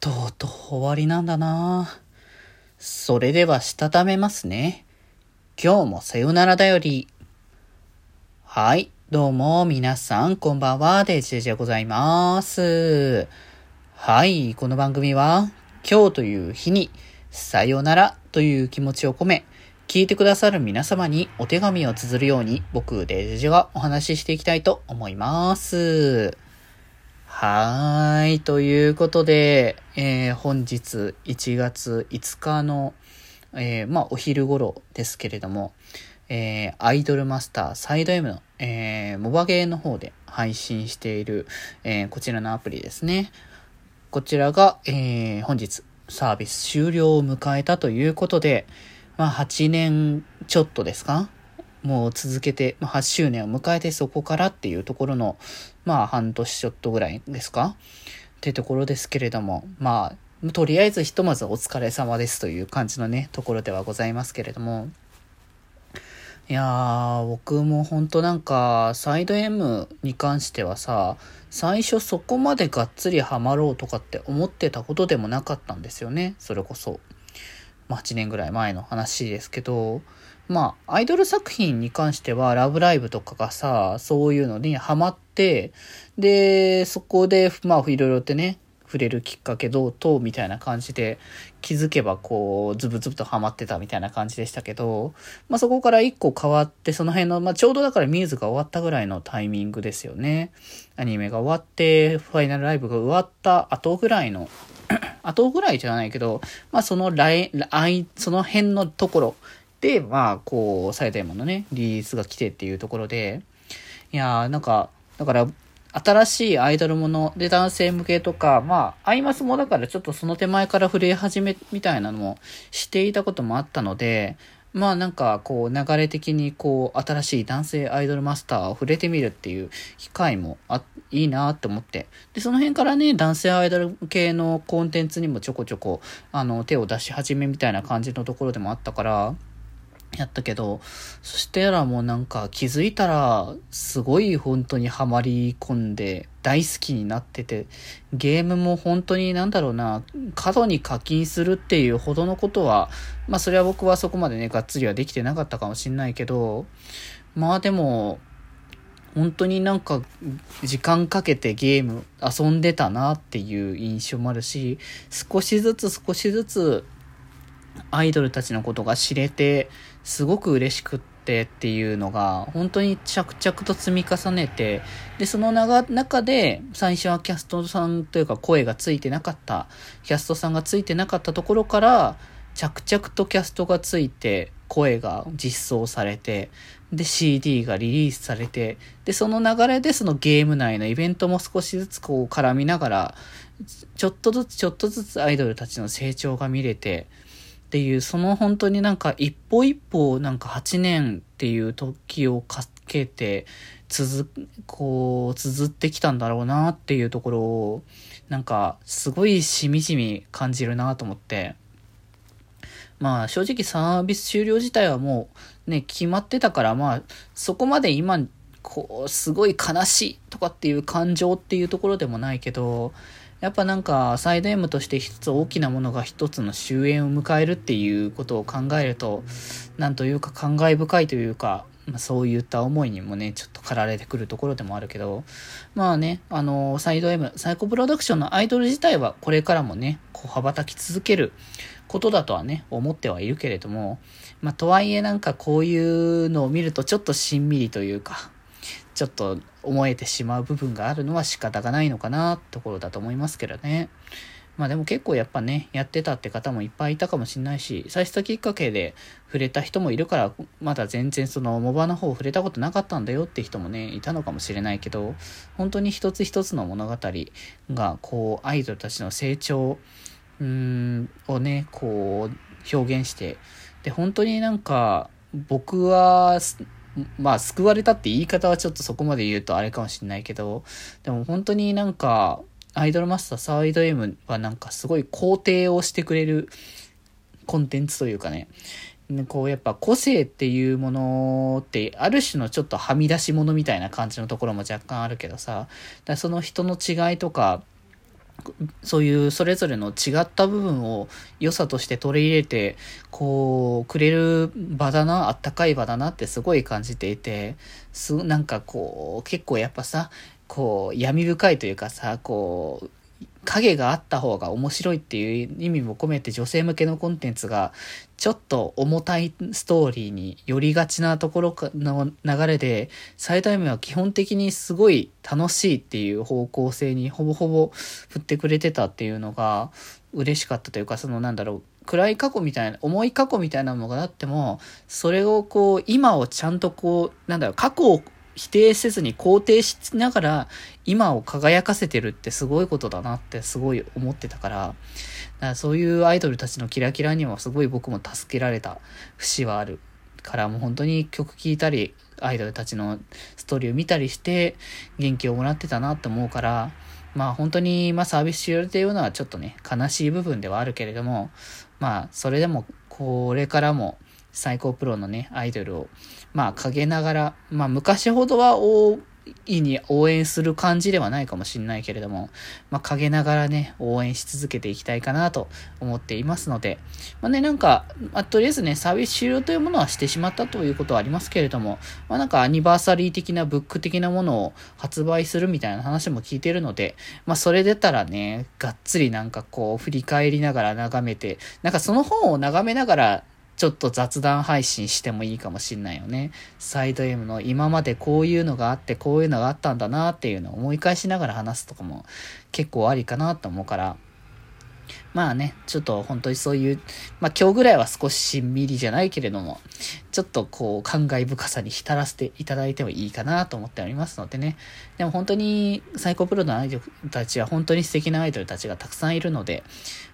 とうとう終わりなんだなそれではしたためますね。今日もさよならだより。はい、どうも皆さんこんばんは、デジェジでございます。はい、この番組は今日という日にさよならという気持ちを込め、聞いてくださる皆様にお手紙を綴るように僕、デジェジェがお話ししていきたいと思います。はーい。ということで、えー、本日1月5日の、えー、まあ、お昼頃ですけれども、えー、アイドルマスターサイド M の、えー、モバゲーの方で配信している、えー、こちらのアプリですね。こちらが、えー、本日サービス終了を迎えたということで、まあ、8年ちょっとですかもう続けて、まあ、8周年を迎えてそこからっていうところの、まあ半年ちょっとぐらいですか？ってところですけれども、まあ、とりあえずひとまずお疲れ様ですという感じのね、ところではございますけれども、いやー、僕もほんとなんか、サイド M に関してはさ、最初そこまでがっつりハマろうとかって思ってたことでもなかったんですよね、それこそ。まあ8年ぐらい前の話ですけど、まあ、アイドル作品に関しては、ラブライブとかがさ、そういうのにハマって、で、そこで、まあ、いろいろってね、触れるきっかけどうと、みたいな感じで、気づけばこう、ズブズブとハマってたみたいな感じでしたけど、まあそこから一個変わって、その辺の、まあちょうどだからミューズが終わったぐらいのタイミングですよね。アニメが終わって、ファイナルライブが終わった後ぐらいの、後ぐらいじゃないけど、まあその来、来、その辺のところで、まあ、こう、サイド M のね、リリースが来てっていうところで、いやー、なんか、だから、新しいアイドルもので男性向けとか、まあ、アイマスもだからちょっとその手前から触れ始めみたいなのもしていたこともあったので、まあなんかこう流れ的にこう新しい男性アイドルマスターを触れてみるっていう機会もあいいなって思って。で、その辺からね、男性アイドル系のコンテンツにもちょこちょこあの手を出し始めみたいな感じのところでもあったから、やったけど、そしてらもうなんか気づいたら、すごい本当にハマり込んで、大好きになってて、ゲームも本当になんだろうな、過度に課金するっていうほどのことは、まあそれは僕はそこまでね、がっつりはできてなかったかもしんないけど、まあでも、本当になんか時間かけてゲーム遊んでたなっていう印象もあるし、少しずつ少しずつアイドルたちのことが知れて、すごく嬉しくってっていうのが、本当に着々と積み重ねて、で、その中で、最初はキャストさんというか声がついてなかった、キャストさんがついてなかったところから、着々とキャストがついて、声が実装されて、で、CD がリリースされて、で、その流れでそのゲーム内のイベントも少しずつこう絡みながら、ちょっとずつちょっとずつアイドルたちの成長が見れて、っていう、その本当になんか一歩一歩なんか8年っていう時をかけて、続、こう、綴ってきたんだろうなっていうところを、なんかすごいしみじみ感じるなと思って、まあ正直サービス終了自体はもうね、決まってたからまあそこまで今、こう、すごい悲しいとかっていう感情っていうところでもないけど、やっぱなんかサイド M として一つ大きなものが一つの終焉を迎えるっていうことを考えると、なんというか感慨深いというか、まあ、そういった思いにもね、ちょっと駆られてくるところでもあるけど、まあね、あの、サイド M、サイコプロダクションのアイドル自体はこれからもね、こう羽ばたき続けることだとはね、思ってはいるけれども、まあとはいえなんかこういうのを見るとちょっとしんみりというか、ちょっと思えてしまう部分があるのは仕方がないのかなところだと思いますけどね。まあでも結構やっぱね、やってたって方もいっぱいいたかもしんないし、最初きっかけで触れた人もいるから、まだ全然そのモバの方触れたことなかったんだよって人もね、いたのかもしれないけど、本当に一つ一つの物語が、こう、アイドルたちの成長、うーん、をね、こう、表現して、で、本当になんか、僕は、まあ、救われたって言い方はちょっとそこまで言うとあれかもしんないけど、でも本当になんか、アイドルマスターサイド M はなんかすごい肯定をしてくれるコンテンツというかね、こうやっぱ個性っていうものってある種のちょっとはみ出し物みたいな感じのところも若干あるけどさ、だその人の違いとか、そういうそれぞれの違った部分を良さとして取り入れて、こう、くれる場だな、あったかい場だなってすごい感じていて、す、なんかこう、結構やっぱさ、こう、闇深いというかさ、こう、影があった方が面白いっていう意味も込めて女性向けのコンテンツがちょっと重たいストーリーに寄りがちなところの流れで、サイド M は基本的にすごい楽しいっていう方向性にほぼほぼ振ってくれてたっていうのが嬉しかったというか、そのなんだろう、暗い過去みたいな、重い過去みたいなものがあっても、それをこう、今をちゃんとこう、なんだろう、過去を否定せずに肯定しながら今を輝かせてるってすごいことだなってすごい思ってたから、からそういうアイドルたちのキラキラにはすごい僕も助けられた節はあるからもう本当に曲聴いたりアイドルたちのストーリーを見たりして元気をもらってたなって思うからまあ本当にまあサービス終了っていうのはちょっとね悲しい部分ではあるけれどもまあそれでもこれからも最高プロのねアイドルをまあ陰ながら、まあ昔ほどは大いに応援する感じではないかもしれないけれども、まあ陰ながらね、応援し続けていきたいかなと思っていますので、まあね、なんか、まあ、とりあえずね、サービス終了というものはしてしまったということはありますけれども、まあなんかアニバーサリー的なブック的なものを発売するみたいな話も聞いてるので、まあそれ出たらね、がっつりなんかこう振り返りながら眺めて、なんかその本を眺めながらちょっと雑談配信してもいいかもしんないよね。サイド M の今までこういうのがあってこういうのがあったんだなっていうのを思い返しながら話すとかも結構ありかなと思うから、まあね、ちょっと本当にそういう、まあ今日ぐらいは少ししんみりじゃないけれども、ちょっとこう感慨深さに浸らせていただいてもいいかなと思っておりますのでね。でも本当にサイコプロのアイドルたちは本当に素敵なアイドルたちがたくさんいるので、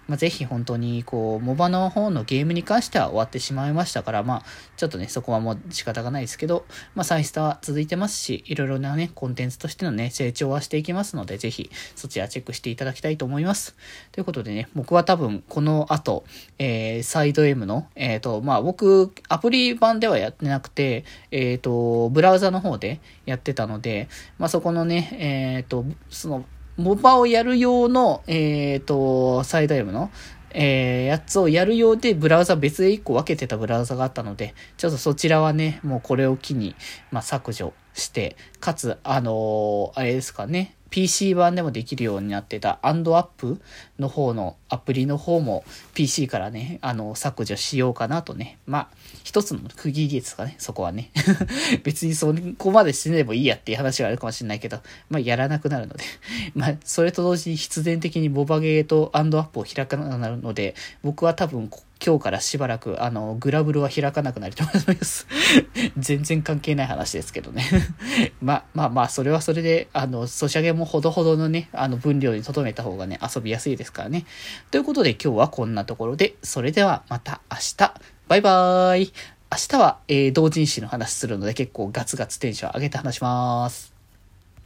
まあ、ぜひ本当にこう、モバの方のゲームに関しては終わってしまいましたから、まあ、ちょっとね、そこはもう仕方がないですけど、まあ、サイスタは続いてますし、いろいろなね、コンテンツとしてのね、成長はしていきますので、ぜひそちらチェックしていただきたいと思います。ということでね、僕は多分この後、えー、サイド M の、えっ、ー、と、まあ、僕、アプリ版ではやってなくて、えっ、ー、と、ブラウザの方でやってたので、まあ、そこのね、えっ、と、その、モバをやる用の、えっ、と、サイド M の、えー、やつをやるようで、ブラウザ別で1個分けてたブラウザがあったので、ちょっとそちらはね、もうこれを機に、まあ、削除して、かつ、あのー、あれですかね、PC 版でもできるようになってたアンドアップの方のアプリの方も PC からね、あの、削除しようかなとね。まあ、一つの区切りですかね、そこはね。別にそこまでしてねばいいやっていう話はあるかもしれないけど、まあ、やらなくなるので。まあ、それと同時に必然的にボバゲーとアンドアップを開かなくなるので、僕は多分、今日からしばらく、あの、グラブルは開かなくなると思います。全然関係ない話ですけどね。まあまあまあ、それはそれで、あの、ソシャゲもほどほどのね、あの、分量に留めた方がね、遊びやすいですからね。ということで今日はこんなところで、それではまた明日。バイバーイ。明日は、えー、同人誌の話するので結構ガツガツテンション上げて話します。